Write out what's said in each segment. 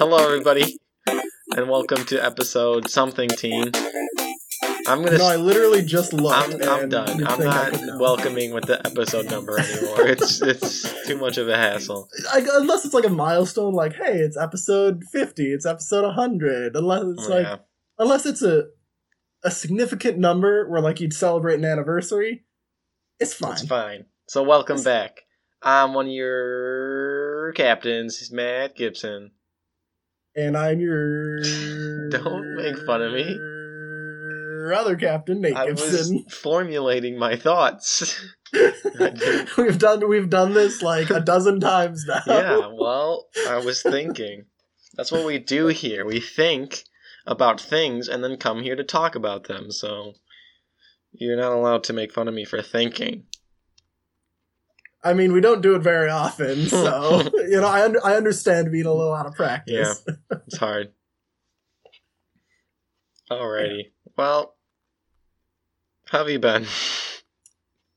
Hello, everybody, and welcome to episode something teen. I'm gonna. No, I literally just looked. I'm, I'm done. I'm not welcoming with the episode number anymore. It's it's too much of a hassle. I, unless it's like a milestone, like hey, it's episode fifty, it's episode hundred. Unless it's oh, like, Yeah. unless it's a a significant number where like you'd celebrate an anniversary, it's fine. It's fine. So welcome It's- back. I'm one of your captains, Matt Gibson. And I'm your Don't make fun of me. Other captain, Nate I was Gibson. formulating my thoughts. we've done we've done this like a dozen times now. yeah, well, I was thinking. That's what we do here. We think about things and then come here to talk about them. So you're not allowed to make fun of me for thinking. I mean, we don't do it very often, so you know, I under, I understand being a little out of practice. Yeah, It's hard. Alrighty. Well, how have you been?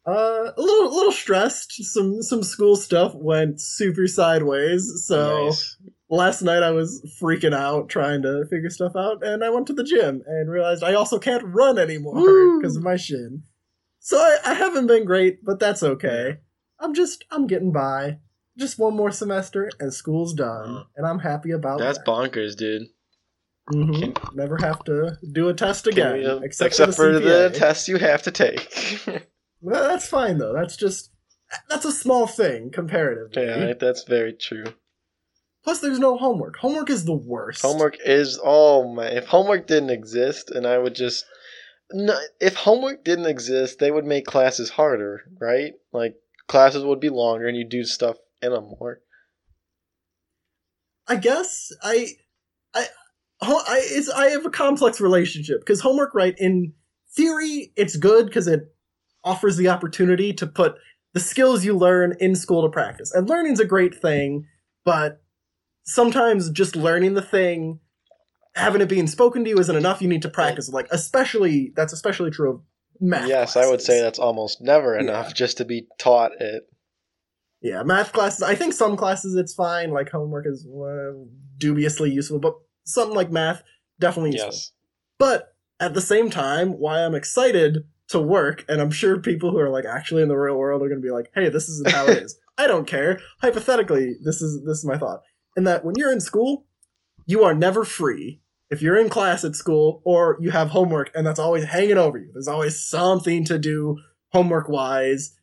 Uh, a little little stressed. Some some school stuff went super sideways. So Nice. last night I was freaking out trying to figure stuff out, and I went to the gym and realized I also can't run anymore because of my shin. So I, I haven't been great, but that's okay. I'm just I'm getting by. Just one more semester and school's done, Uh, and I'm happy about That's that. bonkers, dude. Mhm. Never have to do a test again, we, except, except for the CPA. test you have to take. Well, that's fine though. That's just that's a small thing comparatively. yeah, that's very true. Plus, there's no homework. Homework is the worst. Homework is oh man! If homework didn't exist, and I would just no, if homework didn't exist, they would make classes harder, right? Like classes would be longer, and you do stuff in them more. I guess I, I, I, it's, I have a complex relationship because homework, right? In theory, it's good because it offers the opportunity to put the skills you learn in school to practice, and learning's a great thing. But sometimes just learning the thing, having it being spoken to you isn't enough. You need to practice. Like especially that's especially true of math. yes, I would say that's almost never Yeah. enough just to be taught it. Yeah, math classes. I think some classes it's fine. Like homework is uh, dubiously useful, but something like math definitely useful. Yes, But at the same time, why I'm excited to work, and I'm sure people who are like actually in the real world are going to be like, "Hey, this isn't how it is." I don't care. Hypothetically, this is this is my thought. In that when you're in school, you are never free. If you're in class at school or you have homework and that's always hanging over you, there's always something to do homework wise.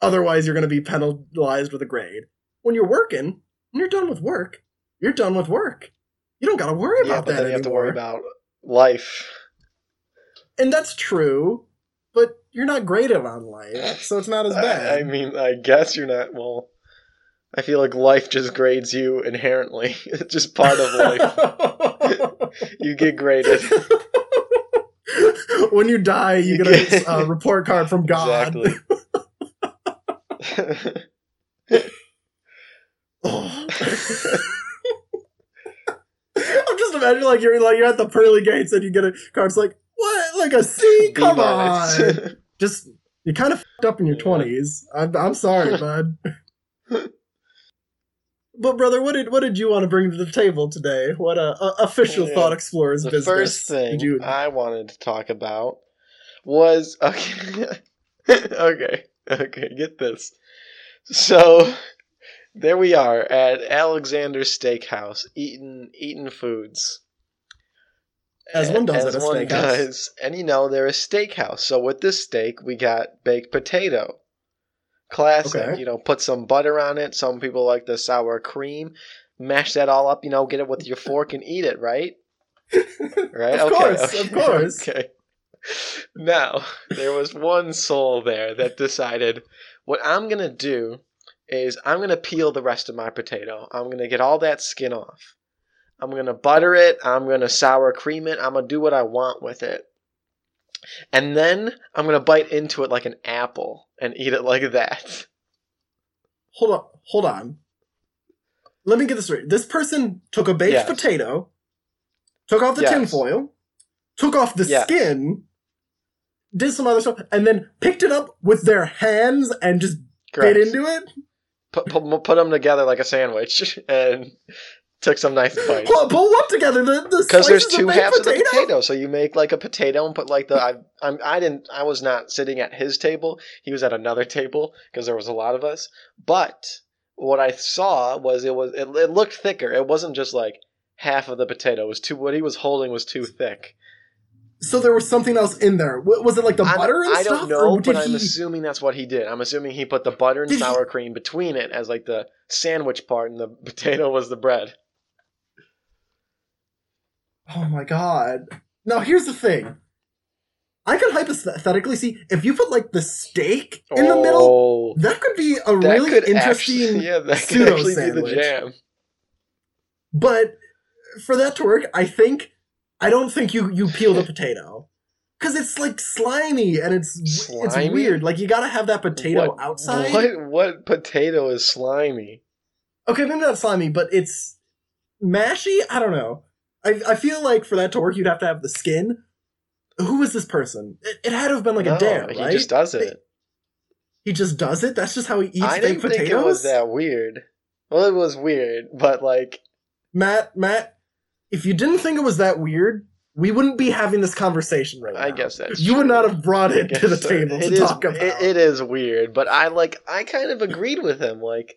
Otherwise, you're going to be penalized with a grade. When you're working, when you're done with work, you're done with work. You don't got to worry yeah, about that then you have to worry about life. and that's true, but you're not graded on life, so it's not as bad. I, I mean, I guess you're not. Well, I feel like life just grades you inherently. it's just part of life. you get graded. when you die, you You get get- a uh, report card from God. Exactly. Oh. I'm just imagining like you're like you're at the pearly gates and you get a card. It's like what? Like a C? Come on! Just you kind of fucked up in your Yeah. twenties. I'm, I'm sorry, bud. But brother, what did what did you want to bring to the table today? What uh, uh, official Yeah. thought explorers business. the business first thing you? I wanted to talk about was okay. okay, okay, get this. So there we are at Alexander Steakhouse, eating eating foods. As one does As at a one steakhouse. does. And you know, they're a steakhouse. So with this steak, we got baked potato. Classic. Okay. You know, put some butter on it. Some people like the sour cream. Mash that all up, you know, get it with your fork and eat it, right? Right? Of okay. course, okay, of course. Okay. Now, there was one soul there that decided what I'm going to do is I'm going to peel the rest of my potato. I'm going to get all that skin off. I'm going to butter it. I'm going to sour cream it. I'm going to do what I want with it. And then I'm going to bite into it like an apple and eat it like that. hold on, hold on. Let me get this right. This person took a baked Yes. potato, took off the Yes. tinfoil, took off the Yes. skin, did some other stuff, and then picked it up with their hands and just Correct. bit into it. Put, put, put them together like a sandwich and Took some nice bites. Pull, pull what together? The the Because there's two halves of the potato, so you make like a potato and put like the. I, I'm, I didn't. I was not sitting at his table. He was at another table because there was a lot of us. But what I saw was it was it, it looked thicker. It wasn't just like half of the potato. It was too. What he was holding was too thick. So there was something else in there. Was it like the I, butter and I stuff? don't know, but I'm he- assuming that's what he did. I'm assuming he put the butter and Did he- sour cream between it as like the sandwich part, and the potato was the bread. Oh my god. Now here's the thing. I could hypothetically see if you put like the steak in the middle, Oh, that could be a really interesting. Actually, yeah, that could pseudo actually be the sandwich. jam. But for that to work, I think I don't think you you peel the potato because it's like slimy and it's Slimy? it's weird. Like you got to have that potato What- outside. What what potato is slimy? Okay, maybe not slimy, but it's mashy. I don't know. I I feel like for that to work, you'd have to have the skin. Who is this person? It, it had to have been like no, a dare, he just does it. He just does it. That's just how he eats I baked didn't think it was that weird. Well, it was weird, but like, Matt, Matt, if you didn't think it was that weird, we wouldn't be having this conversation right now. I guess that's you would not have brought it to the so. table It to is- talk about. it- it is weird, but I like. I kind of agreed with him. Like,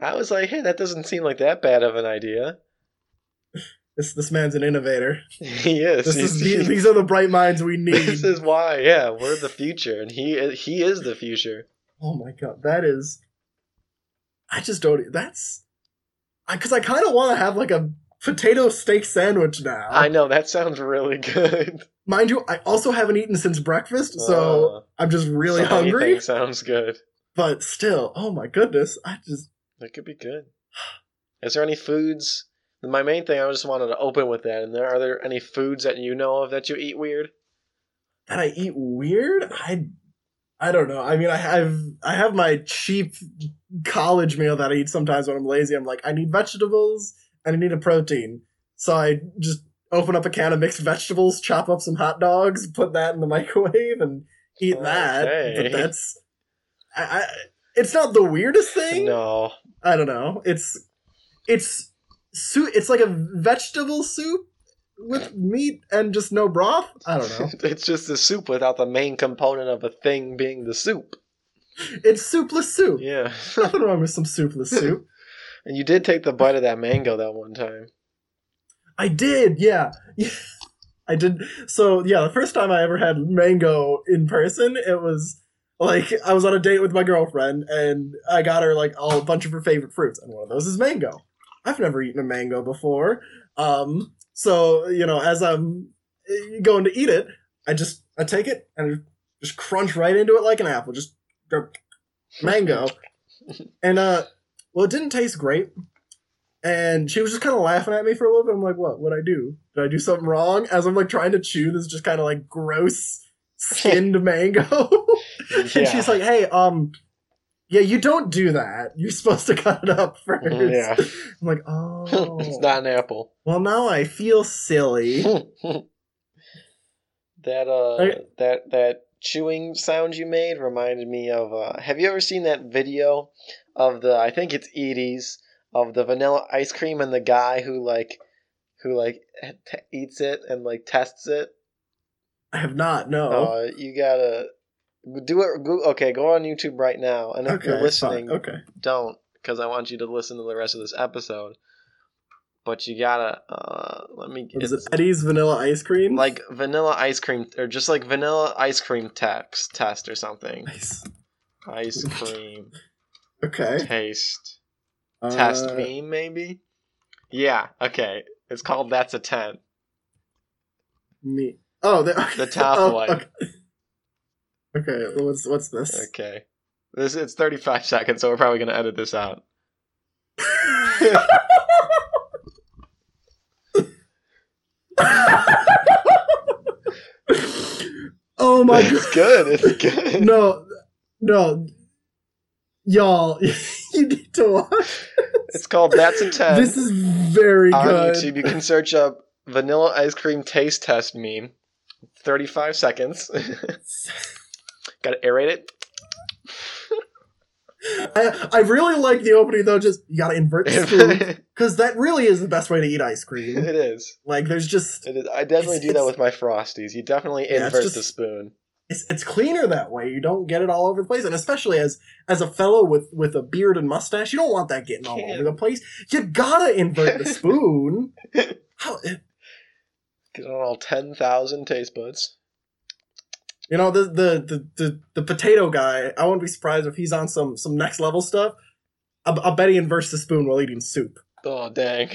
I was like, hey, that doesn't seem like that bad of an idea. This this man's an innovator. he is. This is he's- these are the bright minds we need. this is why. Yeah, we're the future, and he he is the future. Oh my god, that is. I just don't. That's. Because I, kind of want to have like a potato steak sandwich now. I know that sounds really good. Mind you, I also haven't eaten since breakfast, so Uh, I'm just really so hungry. sounds good. But still, oh my goodness, I just. That could be good. Is there any foods? My main thing, I just wanted to open with that. And there are there any foods that you know of that you eat weird? that I eat weird. I I don't know. I mean, I have I have my cheap college meal that I eat sometimes when I'm lazy. I'm like, I need vegetables and I need a protein, so I just open up a can of mixed vegetables, chop up some hot dogs, put that in the microwave, and eat that. But that's I, I. It's not the weirdest thing. No. I don't know. It's it's soup. It's like a vegetable soup with meat and just no broth. I don't know. it's just a soup without the main component of a thing being the soup. It's soupless soup. Yeah. Nothing wrong with some soupless soup. and you did take the bite of that mango that one time. I did, yeah. I did. So, yeah, the first time I ever had mango in person, it was like I was on a date with my girlfriend and I got her like all a bunch of her favorite fruits, and one of those is mango. I've never eaten a mango before. Um, so, you know, as I'm going to eat it, I just I take it and just crunch right into it like an apple. Just go mango. And uh well it didn't taste great. And she was just kind of laughing at me for a little bit. I'm like, what? What'd I do? Did I do something wrong? As I'm like trying to chew this just kind of like gross skinned mango. and she's like, hey, um, yeah, you don't do that. You're supposed to cut it up first. Yeah. I'm like, oh. it's not an apple. Well, now I feel silly. that uh Okay. that that chewing sound you made reminded me of uh have you ever seen that video of the I think it's Edy's of the vanilla ice cream and the guy who like who like t- eats it and like tests it I have not, no. uh you gotta do it go, okay go on youtube right now and if okay, you're fine, listening Okay. don't because i want you to listen to the rest of this episode but you gotta uh let me Is it? Eddie's vanilla ice cream? like vanilla ice cream or just like vanilla ice cream text test or something Nice. ice cream Okay. taste test Uh, me maybe yeah okay it's called that's a 10 Me. Oh, the, The top oh, one. Okay. Okay, what's what's this? okay this it's 35 seconds so we're probably gonna edit this out oh my god. it's good it's good No, no. Y'all, you need to watch. it's called that's a 10 This is very on good. youtube you can search up vanilla ice cream taste test meme 35 seconds gotta aerate it I, I really like the opening though. Just you gotta invert the spoon because that really is the best way to eat ice cream. it is. Like there's just It. I definitely do that with my frosties. You definitely Yeah, invert just- the spoon. it's it's cleaner that way. You don't get it all over the place, and especially as as a fellow with with a beard and mustache, you don't want that getting all over the place. You gotta invert the spoon. How eh. Get on all ten thousand taste buds. You know the, the the the the potato guy? I wouldn't be surprised if he's on some some next level stuff. I'll, I'll bet he inverts the spoon while eating soup. Oh dang!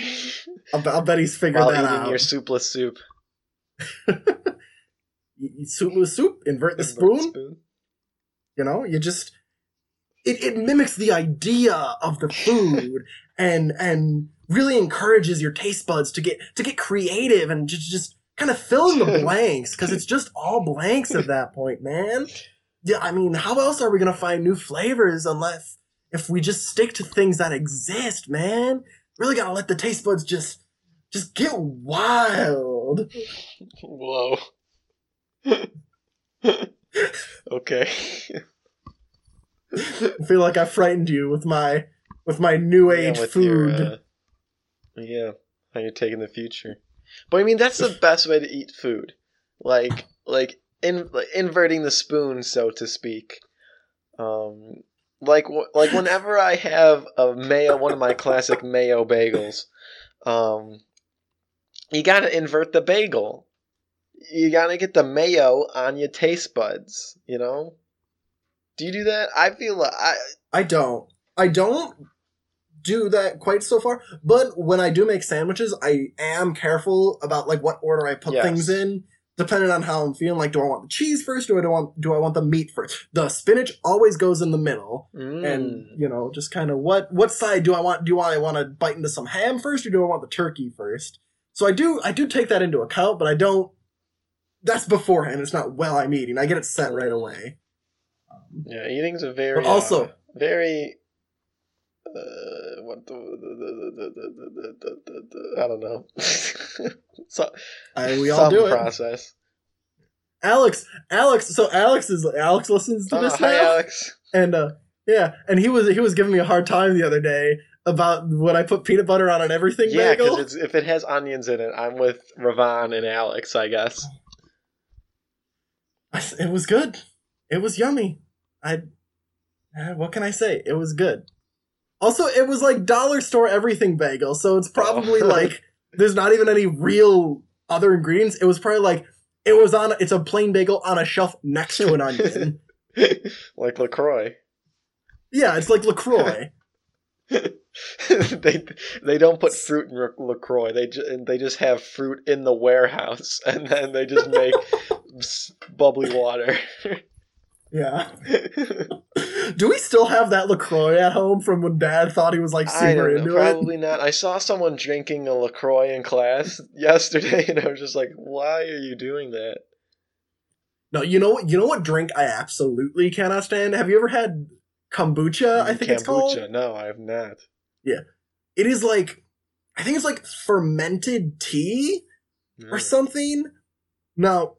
I'll, bet- I'll bet he's figured While that eating out. your soupless soup. You eat soup with soup, invert the Invert spoon. You know, you just it, it mimics the idea of the food and and really encourages your taste buds to get to get creative and just just kind of fill in the blanks because it's just all blanks at that point, man. Yeah, I mean, how else are we gonna find new flavors unless if we just stick to things that exist, man? Really gotta let the taste buds just just get wild. Whoa. okay. I feel like I frightened you with my with my new age Yeah, food. your, uh, yeah, how you're taking the future. But I mean, that's the best way to eat food. Like, like, in, like inverting the spoon, so to speak. Um, like, like whenever I have a mayo, one of my classic mayo bagels, um, you gotta invert the bagel. You gotta get the mayo on your taste buds. You know. Do you do that? I feel like I I don't. I don't do that quite so far. But when I do make sandwiches, I am careful about like what order I put Yes. things in, depending on how I'm feeling. Like, do I want the cheese first, or do I want do I want the meat first? The spinach always goes in the middle, and Mm. you know, just kind of what what side do I want? Do I want to bite into some ham first, or do I want the turkey first? So I do I do take that into account, but I don't. That's beforehand. It's not while I'm eating. I get it set right away. Yeah, eating's a very But also- uh, very uh, what the, I don't know. so I, we all do process. It. Alex, Alex. So Alex is Alex listens to this now. Hi, Alex. And uh, yeah, and he was he was giving me a hard time the other day about when I put peanut butter on an everything yeah, bagel. Yeah, because if it has onions in it, I'm with Ravon and Alex, I guess. It was good. It was yummy. I. What can I say? It was good. Also, it was like dollar store everything bagel, so it's probably Oh. like there's not even any real other ingredients. It was probably like it was on. It's a plain bagel on a shelf next to an onion. like Lacroix. Yeah, it's like Lacroix. they they don't put fruit in Lacroix. They ju- they just have fruit in the warehouse, and then they just make bubbly water. Yeah. Do we still have that Lacroix at home from when Dad thought he was like I super don't know, into probably not. I saw someone drinking a Lacroix in class yesterday, and I was just like, "Why are you doing that?" it? No, you know what? You know what drink I absolutely cannot stand. Have you ever had kombucha? I think it's called. kombucha. No, I have not. Yeah. It is like, I think it's like fermented tea or Mm. something. Now,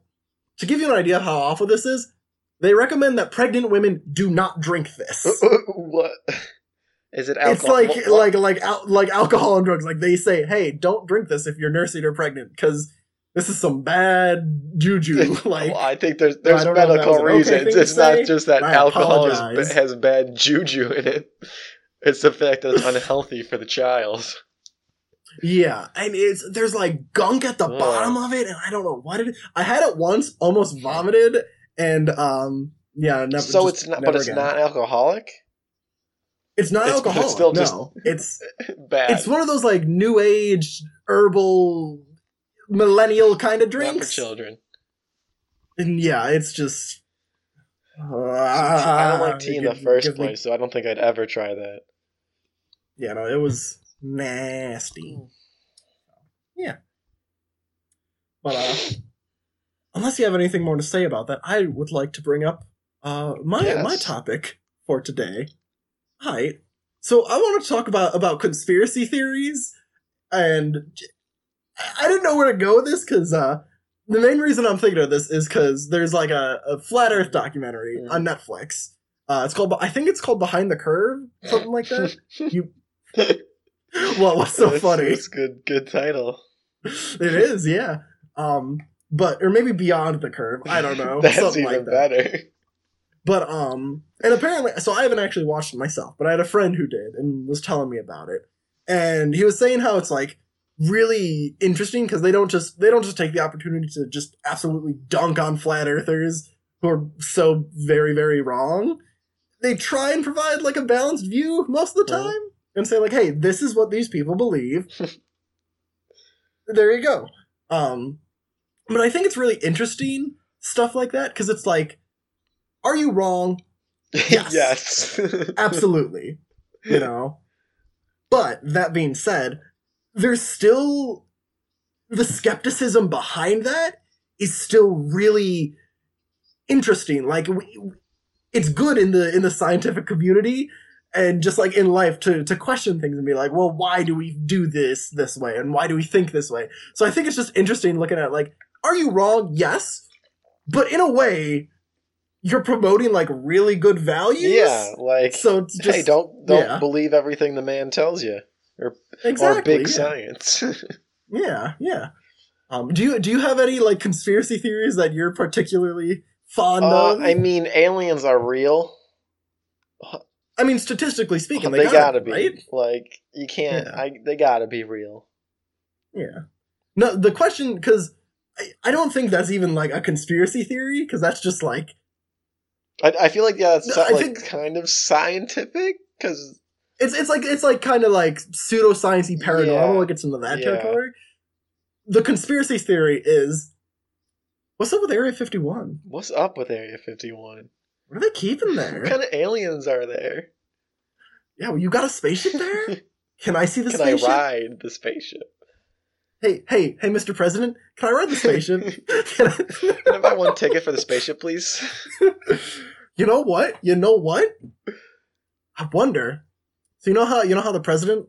to give you an idea of how awful this is, they recommend that pregnant women do not drink this. what is it? It's like like like al- like alcohol and drugs. Like they say, hey, don't drink this if you're nursing or pregnant because this is some bad juju. like well, I think there's there's don't know if that medical an okay reasons. it's not say. just that I alcohol is, has bad juju in it. It's the fact that it's unhealthy for the child. yeah, and it's there's like gunk at the Ugh. bottom of it, and I don't know what it. is. I had it once, almost vomited, and um yeah, never. so just it's not, never but it's again. not alcoholic. It's not it's- but it's alcoholic. still no, just- it's Bad. it's one of those like new age herbal millennial kind of Not for children. And yeah, it's just. I don't like Ah, tea in the first gives me- place, so I don't think I'd ever try that. Yeah, no, it was nasty. Yeah. But uh unless you have anything more to say about that, I would like to bring up uh my Yes. my topic for today. Hi. So I want to talk about about conspiracy theories and I didn't know where to go with this cuz uh the main reason I'm thinking of this is cuz there's like a, a flat earth documentary Mhm. on Netflix Uh, it's called. I think it's called Behind the Curve, something like that. You. Well, what's so That's- funny? That's good. Good title. It is, yeah. Um, but or maybe Beyond the Curve. I don't know. That's something even like that. better. But um, and apparently, so I haven't actually watched it myself, but I had a friend who did and was telling me about it, and he was saying how it's like really interesting because they don't just they don't just take the opportunity to just absolutely dunk on flat earthers who are so very very wrong. They try and provide like a balanced view most of the Mhm. time and say like, hey, this is what these people believe. there you go. Um, but I think it's really interesting stuff like that because it's like, are you wrong? Yes. yes. Absolutely. you know? But that being said, there's still the skepticism behind that is still really interesting. Like we, it's good in the in the scientific community and just like in life to to question things and be like, well, why do we do this this way and why do we think this way? So I think it's just interesting looking at like, are you wrong? Yes, but in a way, you're promoting like really good values. yeah, like So just hey, don't don't yeah. believe everything the man tells you, or exactly or big yeah. science. Yeah, yeah. Um, do you do you have any like conspiracy theories that you're particularly fond uh, of? I mean, aliens are real. I mean, statistically speaking, they, they, gotta, be right? like you can't. Yeah. I they gotta be real. Yeah. No, the question because I, don't think that's even like a conspiracy theory because that's just like I, I feel like yeah, it's No, like think- kind of scientific because it's it's like it's like kind of like pseudosciencey paranormal. Yeah. It gets into that Yeah. territory. The conspiracy theory is what's up with Area Fifty One? what's up with Area Fifty One? What are they keeping there? What kind of aliens are there? yeah, well, you got a spaceship there. Can I see the Can spaceship? Can I ride the spaceship? Hey, hey, hey, Mr. President, can I ride the spaceship? Can I- Can I buy one ticket for the spaceship, please? you know what? You know what? I wonder. So you know how you know how the president.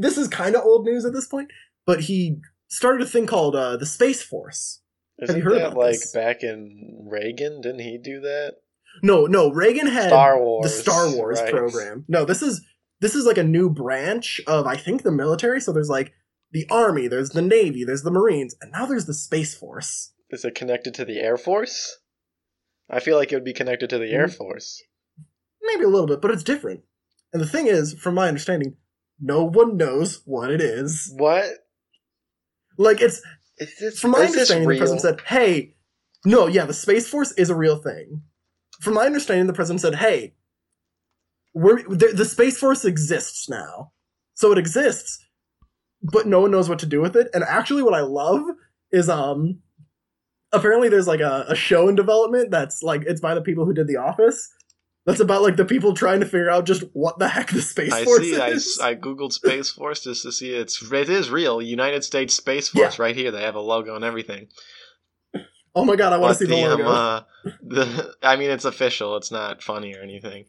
This is kind of old news at this point, but he started a thing called uh, the Space Force. Isn't you heard that about like this? back in Reagan? Didn't he do that? No, no, Reagan had Star Wars. the Star Wars right. program. No, this is this is like a new branch of I think the military. So there's like the army, there's the navy, there's the marines, and now there's the space force. Is it connected to the Air Force? I feel like it would be connected to the Air Mm. Force. Maybe a little bit, but it's different. And the thing is, from my understanding, no one knows what it is. What? Like it's Is this, from my understanding, the president said, "Hey, no, yeah, the space force is a real thing." From my understanding, the president said, "Hey, we're the, the space force exists now, so it exists, but no one knows what to do with it." And actually, what I love is um, apparently there's like a, a show in development that's like it's by the people who did The Office. That's about like the people trying to figure out just what the heck the space I force see. I, is. I googled Space Force just to see it's it is real. United States Space Force right here. They have a logo and everything. oh my god, I want But to see the, the, um, logo. uh, the I mean, it's official. It's not funny or anything.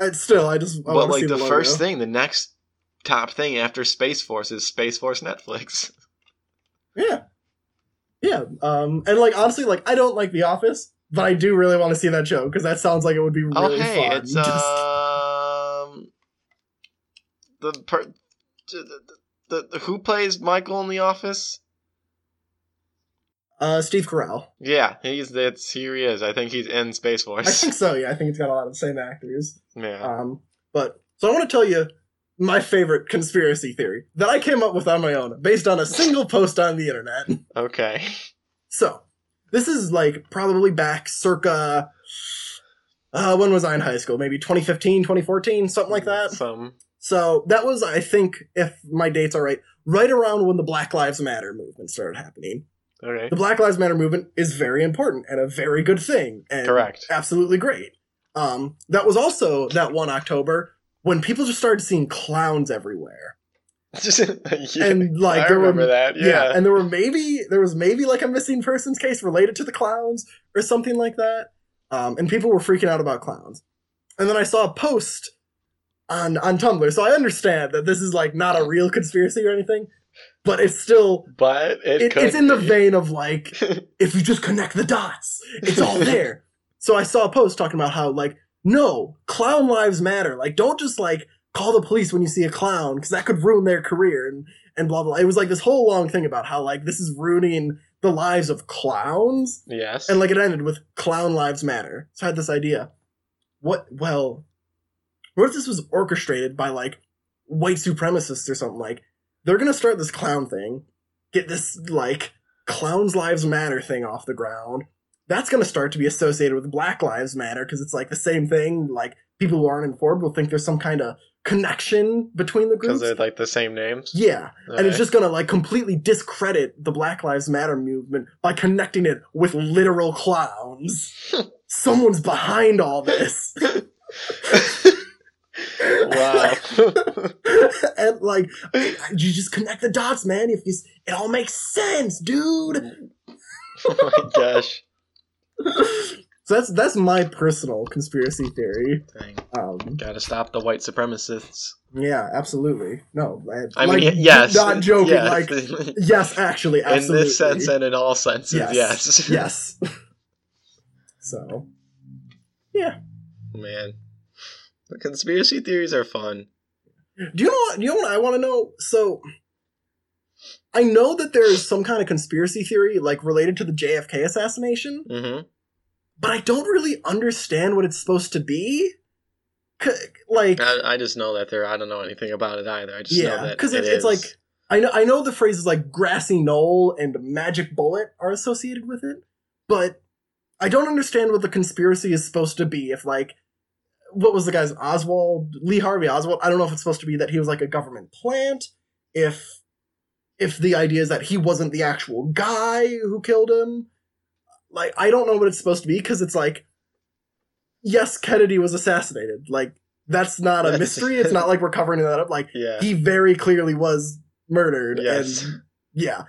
Uh, still, I just I but like see the, the, first thing, the next top thing after Space Force is Space Force Netflix. Yeah. Yeah. Um and like honestly, like I don't like The Office, but I do really want to see that show because that sounds like it would be really oh really hey, fun. it's Just- um the per the, the, the who plays Michael in The Office? uh Steve Carell. Yeah, he's that's here he is. I think he's in Space Force. I think so, yeah. I think it's got a lot of the same actors. yeah. Um but so I want to tell you my favorite conspiracy theory that I came up with on my own based on a single post on the internet. Okay. So, this is like probably back circa uh when was I in high school? Maybe 2015, 2014, something like that. Some So that was, I think, if my dates are right, right around when the Black Lives Matter movement started happening. okay. The Black Lives Matter movement is very important and a very good thing, and Correct. absolutely great. Um, that was also that one October when people just started seeing clowns everywhere, yeah, and like I there were that. yeah. Yeah. and there were maybe there was maybe like a missing persons case related to the clowns or something like that. Um, and people were freaking out about clowns. And then I saw a post on on Tumblr, so I understand that this is like not a real conspiracy or anything, but it's still but it, it, it's in the vein of like if you just connect the dots, it's all there. so I saw a post talking about how like no, clown lives matter. Like, don't just like call the police when you see a clown because that could ruin their career and and blah blah. It was like this whole long thing about how like this is ruining the lives of clowns, Yes. and like it ended with clown lives matter. So I had this idea. What? Well, what if this was orchestrated by like white supremacists or something? Like they're gonna start this clown thing, get this like clowns lives matter thing off the ground. That's gonna start to be associated with Black Lives Matter because it's like the same thing. Like people who aren't informed will think there's some kind of connection between the groups because they're like the same names. Yeah, and it's just gonna like completely discredit the Black Lives Matter movement by connecting it with literal clowns. Someone's behind all this. wow. and like you just connect the dots, man. If you, it all makes sense, dude. oh my gosh. So that's that's my personal conspiracy theory. Dang. Um, Gotta stop the white supremacists. yeah, absolutely. No, I, I like, mean, yes. not joking. yes. Like, yes, actually, in absolutely. this sense and in all senses, Yes. yes. yes. so, yeah, Man. The conspiracy theories are fun. Do you know what? Do you know what I want to know? So, I know that there is some kind of conspiracy theory like related to the JFK assassination, hmm but I don't really understand what it's supposed to be. Like, I, I just know that there. I don't know anything about it either. I just know yeah, that because it it's, it's like I know I know the phrases like grassy knoll and magic bullet are associated with it, but I don't understand what the conspiracy is supposed to be. If like, what was the guy's Oswald Lee Harvey Oswald? I don't know if it's supposed to be that he was like a government plant. If if the idea is that he wasn't the actual guy who killed him, like I don't know what it's supposed to be because it's like, yes, Kennedy was assassinated. Like that's not a mystery. It's not like we're covering that up. Like yeah. he very clearly was murdered Yes. and yeah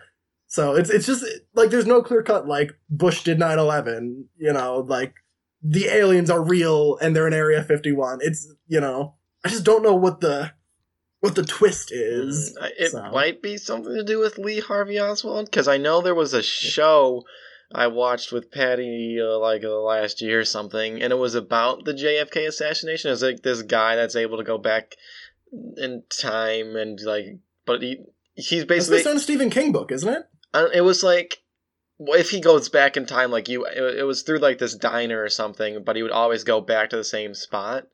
so it's it's just like there's no clear cut like bush did 9-11 you know like the aliens are real and they're in area 51 it's you know i just don't know what the what the twist is Mm, It so. might be something to do with Lee Harvey Oswald because I know there was a show I watched with Patty uh, like uh, last year or something, and it was about the JFK assassination. It was like this guy that's able to go back in time and like, but he he's it's basically based on a stephen king book isn't it uh, it was like if he goes back in time like you it was through like this diner or something but he would always go back to the same spot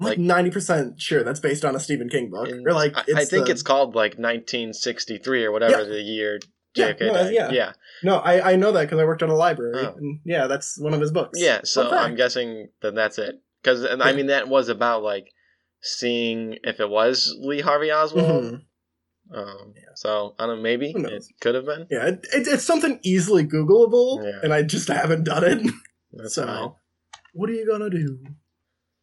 Like, 90% sure that's based on a stephen king book And or like I, it's I think the- it's called like 1963 or whatever Yeah. the year Yeah, JFK no, died. yeah. yeah no i i know that because i worked at a library Oh. and yeah that's one of his books yeah so I'm guessing that that's it because I mean that was about like seeing if it was Lee Harvey Oswald Mhm. um, so I don't know maybe it could have been yeah it, it, it's something easily googleable Yeah. and i just haven't done it so, fine. what are you gonna do?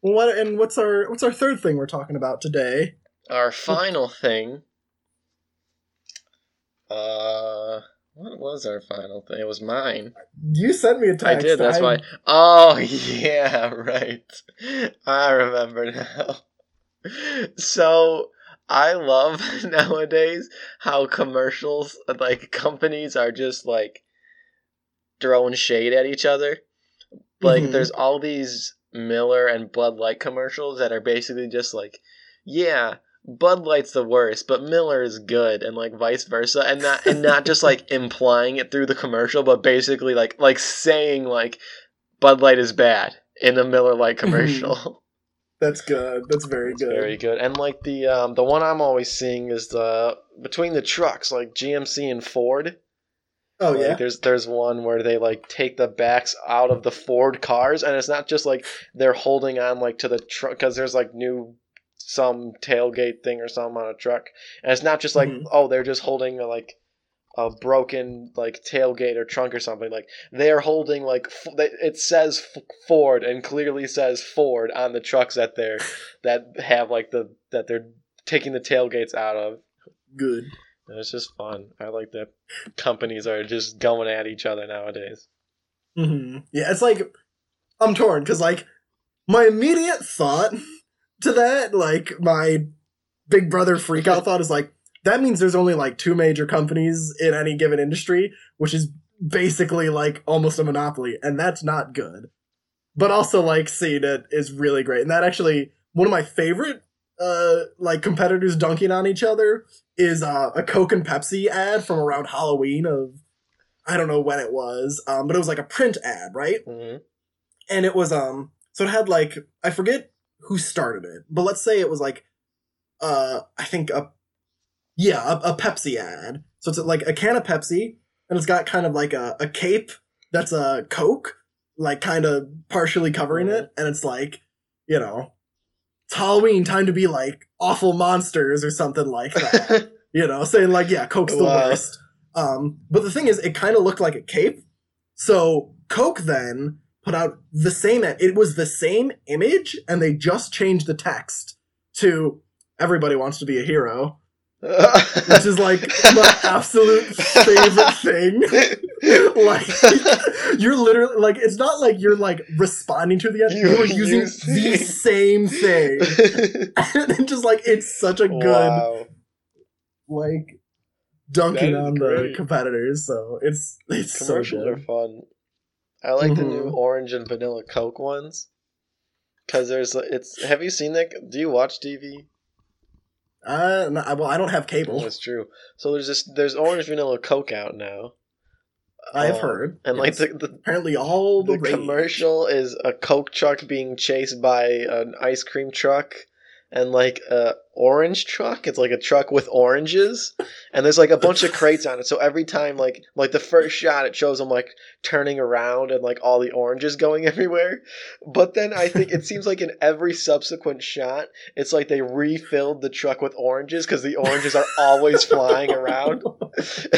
Well, what and what's our what's our third thing we're talking about today? Our final thing. Uh, what was our final thing? It was mine. You sent me a text. I did. That's I- why. Oh yeah, right. I remember now. So I love nowadays how commercials, like companies, are just like throwing shade at each other. Like Mhm. there's all these Miller and Bud Light commercials that are basically just like, yeah, Bud Light's the worst, but Miller is good, and like vice versa, and not and not just like implying it through the commercial, but basically like like saying like Bud Light is bad in a Miller Lite commercial. That's good. That's very good. very good. And like the um, the one I'm always seeing is the between the trucks, like GMC and Ford. Oh Like, yeah. There's there's one where they like take the backs out of the Ford cars, and it's not just like they're holding on like to the truck because there's like new some tailgate thing or something on a truck, and it's not just like Mhm. oh they're just holding a, like a broken like tailgate or trunk or something like they're holding like f- it says F- Ford and clearly says Ford on the trucks that they're that have like the that they're taking the tailgates out of. Good. And It's just fun. I like that companies are just going at each other nowadays. hmm Yeah, it's like I'm torn because like my immediate thought to that, like my big brother freak out thought is like that means there's only like two major companies in any given industry, which is basically like almost a monopoly, and that's not good. but also like seeing it is really great. And that actually one of my favorite uh like competitors dunking on each other is uh, a Coke and Pepsi ad from around Halloween of I don't know when it was, um, but it was like a print ad, right? Mhm. and it was um so it had like I forget who started it, but let's say it was like uh I think a yeah a, a Pepsi ad. So it's like a can of Pepsi, and it's got kind of like a, a cape that's a Coke, like kind of partially covering it, and it's like you know it's Halloween time to be like awful monsters or something like that. you know, saying like yeah Coke's the Wow. worst. Um, but the thing is, it kind of looked like a cape. So Coke then put out the same. It was the same image, and they just changed the text to "Everybody wants to be a hero," which is like my absolute favorite thing. like you're literally like it's not like you're like responding to the other. You You're using the same thing, and just like it's such a good Wow. like dunking on the competitors. So it's it's so Commercials are fun. I like the new Mhm. orange and vanilla Coke ones. Cause there's it's. Have you seen that? Do you watch TV? Uh, no, I- well, I don't have cable. That's true. So there's this. There's orange vanilla Coke out now, I've Oh, heard, and like the, the apparently all the, the commercial is a Coke truck being chased by an ice cream truck and like a orange truck. It's like a truck with oranges, and there's like a bunch of crates on it. So every time, like like the first shot, it shows them like turning around and like all the oranges going everywhere. But then I think it seems like in every subsequent shot, it's like they refilled the truck with oranges because the oranges are always flying around.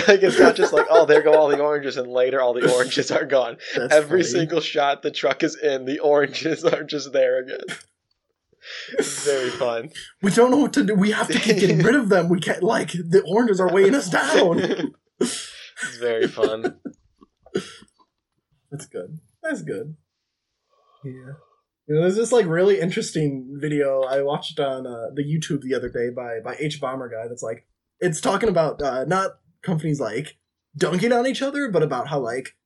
like it's not just like oh there go all the oranges and later all the oranges are gone That's every funny. single shot the truck is in, the oranges are just there again. Very fun. We don't know what to do. We have to keep getting rid of them. We can't like the oranges are weighing us down. it's very fun. That's good. That's good. Yeah. You know, there's this like really interesting video I watched on uh, the YouTube the other day by by hbomberguy. That's like it's talking about uh, not companies like dunking on each other, but about how like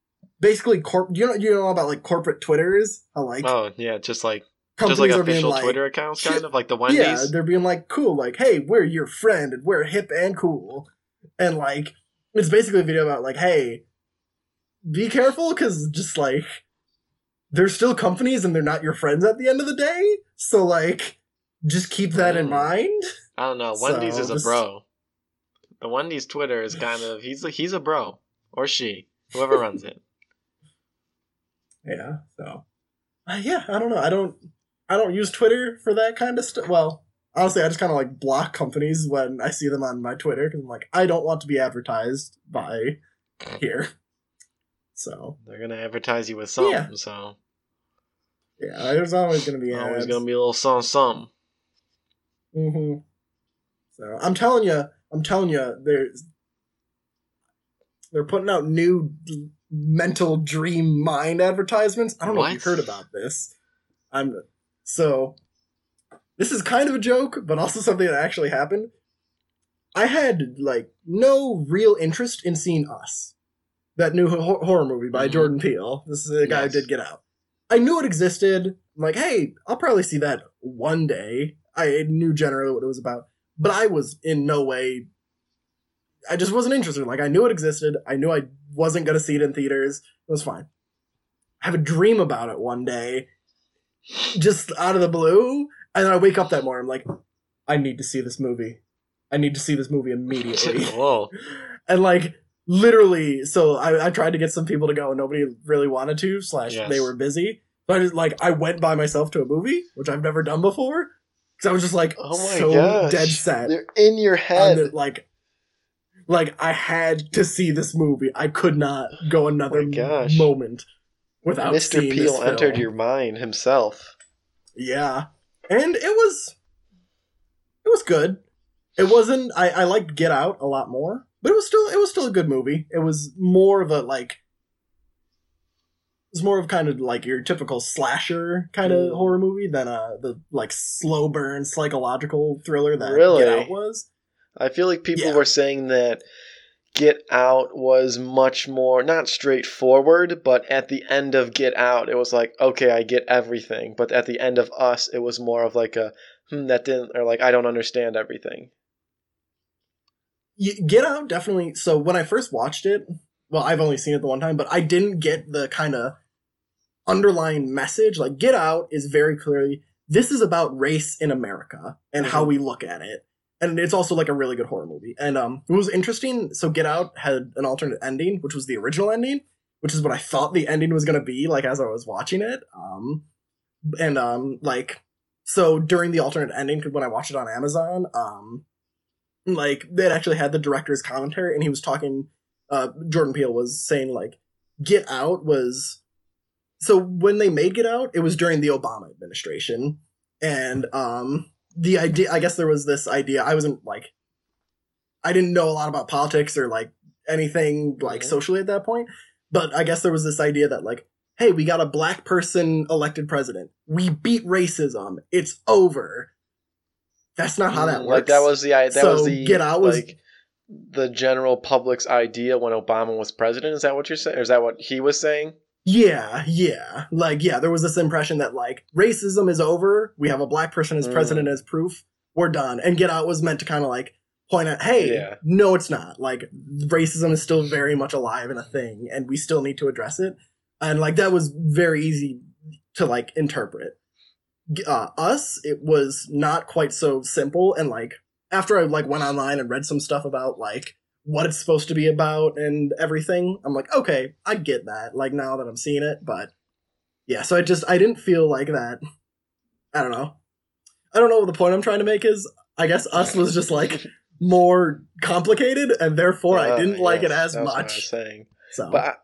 basically corp. You know, you know about like corporate Twitters. How like Oh yeah, just like companies just like are official like Twitter accounts, kind of like the Wendy's. yeah, they're being like cool, like hey, we're your friend and we're hip and cool, and like it's basically a video about like hey, be careful because just like they're still companies and they're not your friends at the end of the day. So like, just keep that in Mm. mind. I don't know. So, Wendy's is a just- bro. The Wendy's Twitter is kind of he's he's a bro or she, whoever runs it. Yeah. So, uh, yeah, I don't know. I don't. I don't use Twitter for that kind of stuff. Well, honestly, I just kind of like block companies when I see them on my Twitter because I'm like, I don't want to be advertised by here. So They're gonna advertise you with something, Yeah. so yeah, there's always gonna be always gonna be a little something something. hmm So I'm telling you, I'm telling you, there's they're putting out new d- mental dream mind advertisements. I don't know if you've heard about this. I'm so this is kind of a joke, but also something that actually happened. I had like no real interest in seeing Us, that new ho- horror movie by Mhm. Jordan Peele. This is the guy Yes. who did Get Out. I knew it existed. I'm like, hey, I'll probably see that one day. I knew generally what it was about, but I was in no way. I just wasn't interested. Like I knew it existed. I knew I wasn't gonna see it in theaters. It was fine. I have a dream about it one day, just out of the blue, and then I wake up that morning. I'm like, I need to see this movie. I need to see this movie immediately. Whoa. and like literally so I, I tried to get some people to go and nobody really wanted to slash Yes. they were busy But i just like i went by myself to a movie which i've never done before because i was just like Oh my so gosh. dead set They're in your head. the- like like i had to see this movie i could not go another Oh gosh. moment without Mr. Peele entered your mind himself. Yeah. And it was it was good. It wasn't I, I liked Get Out a lot more, but it was still it was still a good movie. It was more of a like it was more of kind of like your typical slasher kind of Mm. horror movie than uh the like slow burn psychological thriller that Really? Get Out was. I feel like people Yeah. were saying that Get Out was much more not straightforward, but at the end of Get Out, it was like, okay, I get everything. But at the end of Us, it was more of like a hmm, that didn't or like I don't understand everything. Get Out definitely. So when I first watched it, well, I've only seen it the one time, but I didn't get the kind of underlying message. Like Get Out is very clearly this is about race in America and how Mhm. we look at it. And it's also like a really good horror movie. And um it was interesting. So Get Out had an alternate ending, which was the original ending, which is what I thought the ending was gonna be, like as I was watching it. Um and um like so during the alternate ending, because when I watched it on Amazon, um like it actually had the director's commentary and he was talking uh Jordan Peele was saying like Get Out was so when they made Get Out, it was during the Obama administration, and um, the idea. I guess there was this idea. I wasn't like, I didn't know a lot about politics or like anything like Mhm. socially at that point, but I guess there was this idea that like, hey, we got a black person elected president. We beat racism. It's over. That's not how that Mm, works. Like that was the that So, was the Get Out was- like the general public's idea when Obama was president. Is that what you're saying? Or is that what he was saying? Yeah, yeah. Like, yeah, there was this impression that, like, racism is over. We have a black person as Mm. president as proof. We're done. And Get Out was meant to kind of, like, point out, hey, Yeah. no, it's not. Like, racism is still very much alive and a thing, and we still need to address it. And, like, that was very easy to, like, interpret. Uh, us, it was not quite so simple. And, like, after I, like, went online and read some stuff about, like, what it's supposed to be about and everything. I'm like, okay, I get that. Like now that I'm seeing it, but yeah, so I just I didn't feel like that. I don't know. I don't know what the point I'm trying to make is. I guess us was just like more complicated, and therefore I Uh, didn't like it as that's what I was much. saying. So But I,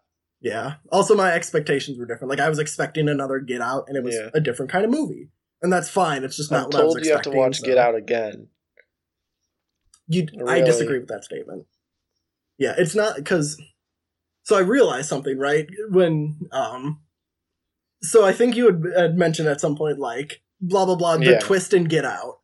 yeah. Also, my expectations were different. Like I was expecting another Get Out, and it was Yeah. a different kind of movie, and that's fine. It's just I'm not what I was told you have to watch so- Get Out again. You, I disagree with that statement. Yeah, it's not because. So I realized something right when um. So I think you had, had mentioned at some point like blah blah blah the Yeah. twist and Get Out,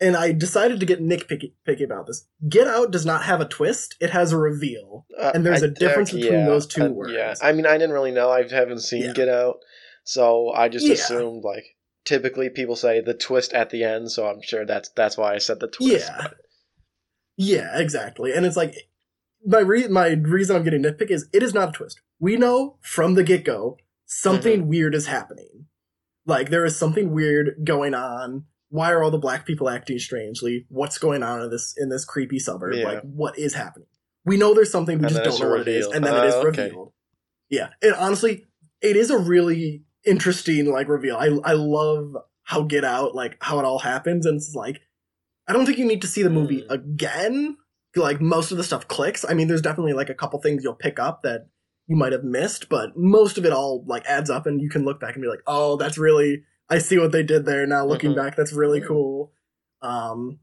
and I decided to get nitpicky picky about this. Get Out does not have a twist; it has a reveal. Uh, And there's a a difference between those two Yeah, words. I mean, I didn't really know. I haven't seen Yeah. Get Out, so I just Yeah. assumed like typically people say the twist at the end. So I'm sure that's that's why I said the twist. Yeah. Yeah, exactly. And it's like my re- my reason I'm getting nitpick is it is not a twist. We know from the get go something Mm-hmm. weird is happening. Like there is something weird going on. Why are all the black people acting strangely? What's going on in this in this creepy suburb? Yeah. Like what is happening? We know there's something we And just don't know what it is, and then it is Ah, okay. revealed. Yeah, and honestly, it is a really interesting like reveal. I I love how Get Out like how it all happens, and it's like I don't think you need to see the movie Mm. again. Like most of the stuff clicks. I mean, there's definitely like a couple things you'll pick up that you might have missed, but most of it all like adds up, and you can look back and be like, oh, that's really I see what they did there. Now looking Mhm. back, that's really cool. Um,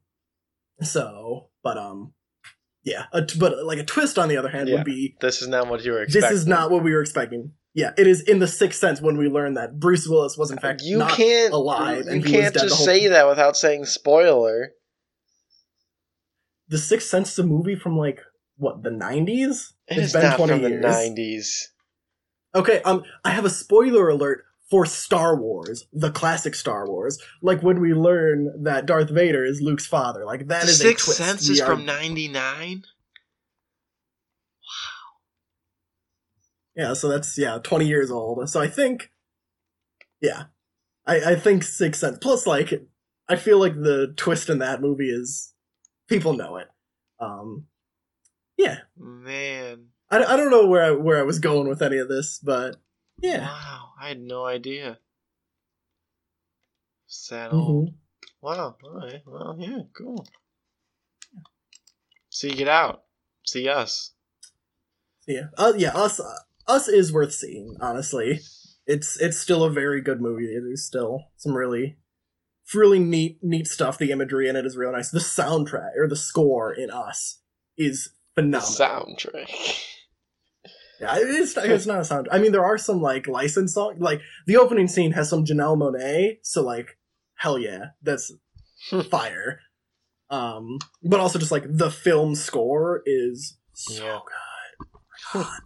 so, but um, yeah, a t- but like a twist on the other hand Yeah. would be This is not what you were expecting. this is not what we were expecting. Yeah, it is in the sixth sense when we learn that Bruce Willis was in fact You not can't alive You can't just whole say that without saying spoiler. The Sixth Sense is a movie from like what the nineties. It is not from the nineties. Okay, um, I have a spoiler alert for Star Wars, the classic Star Wars. Like when we learn that Darth Vader is Luke's father. Like that The is Sixth a twist. Sense is are- from ninety nine. Wow. yeah. So that's yeah, twenty years old. So I think, yeah, I I think Sixth Sense. Plus, like, I feel like the twist in that movie is people know it. Um, yeah, Man, I, I don't know where I, where I was going with any of this, but yeah. wow, I had no idea. Sad Mhm. old. Wow. All right. Well, yeah, cool. See, get out. See us. Yeah, uh, yeah, us, uh, us is worth seeing. Honestly, it's it's still a very good movie. There's still some really, really neat neat stuff. The imagery in it is real nice. The soundtrack or the score in Us is The phenomenal. soundtrack. Yeah, it's it's not a sound. I mean, there are some like licensed songs. Like the opening scene has some Janelle Monáe, so like hell yeah, that's fire. Um, but also just like the film score is So Yeah. good. Oh God.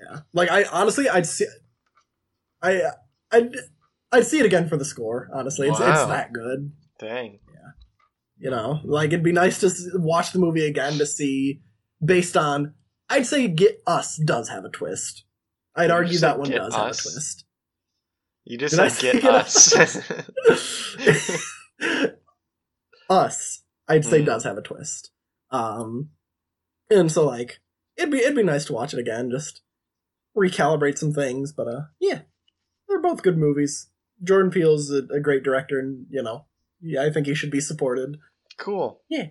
yeah. Like I honestly, I'd see. I I'd I'd see it again for the score. Honestly, it's it's that good. Dang. Yeah. You know, like it'd be nice to watch the movie again to see based on. I'd say Get Us does have a twist. I'd you argue that one does Us? have a twist. You just Did said get get us. Us, I'd say Mm. does have a twist. Um, and so like it'd be it'd be nice to watch it again, just recalibrate some things. But uh, yeah, they're both good movies. Jordan Peele's a, a great director, and you know, yeah, I think he should be supported. cool. Yeah.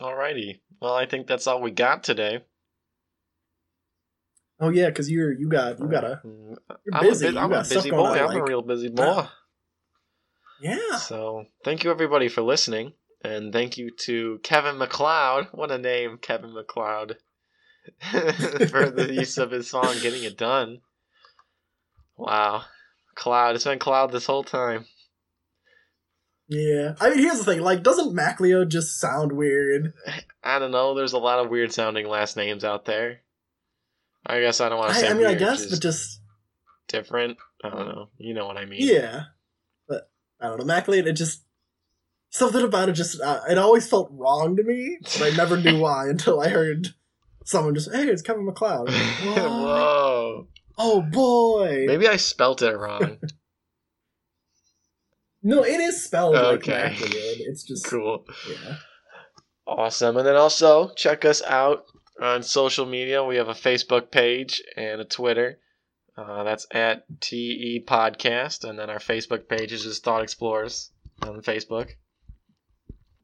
Alrighty. Well, I think that's all we got today. Oh yeah, because you're you got you gotta Mm, you're I'm a, you I'm got a busy boy. on, I'm a real busy boy. yeah. So thank you everybody for listening, and thank you to Kevin MacLeod. What a name, Kevin MacLeod, for the use of his song "Getting It Done." Wow, Cloud. It's been Cloud this whole time. Yeah, I mean, here's the thing: like, doesn't Macleo just sound weird? I don't know. There's a lot of weird sounding last names out there. I guess I don't want to say I mean, I guess, just but just different. I don't know. You know what I mean? yeah. But I don't know, Macleo. It just something about it just uh, it always felt wrong to me, but I never knew why until I heard someone just, "Hey, it's Kevin MacLeod." What? Whoa. Oh boy! Maybe I spelt it wrong. No, it is spelled Okay. like Macleod. It's just cool. yeah. Awesome. And then also check us out on social media. We have a Facebook page and a Twitter. Uh, that's at TE Podcast. And then our Facebook page is just Thought Explorers on Facebook.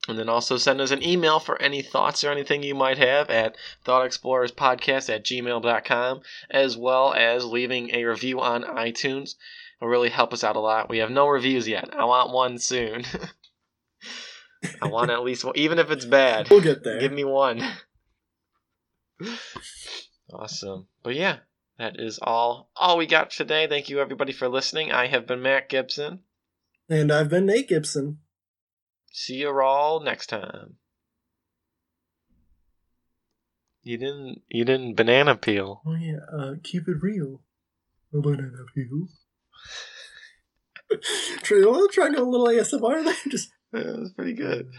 And then also send us an email for any thoughts or anything you might have at thoughtexplorerspodcast at gmail.com, as well as leaving a review on iTunes. It'll really help us out a lot. We have no reviews yet. I want one soon. I want at least one, even if it's bad. We'll get there. Give me one. awesome. But yeah, that is all all we got today. Thank you everybody for listening. I have been Matt Gibson. and I've been Nate Gibson. See you all next time. You didn't you didn't banana peel. Oh yeah, uh, keep it real. A banana peel. Try, well, try to go a little ASMR there. Just That was pretty good.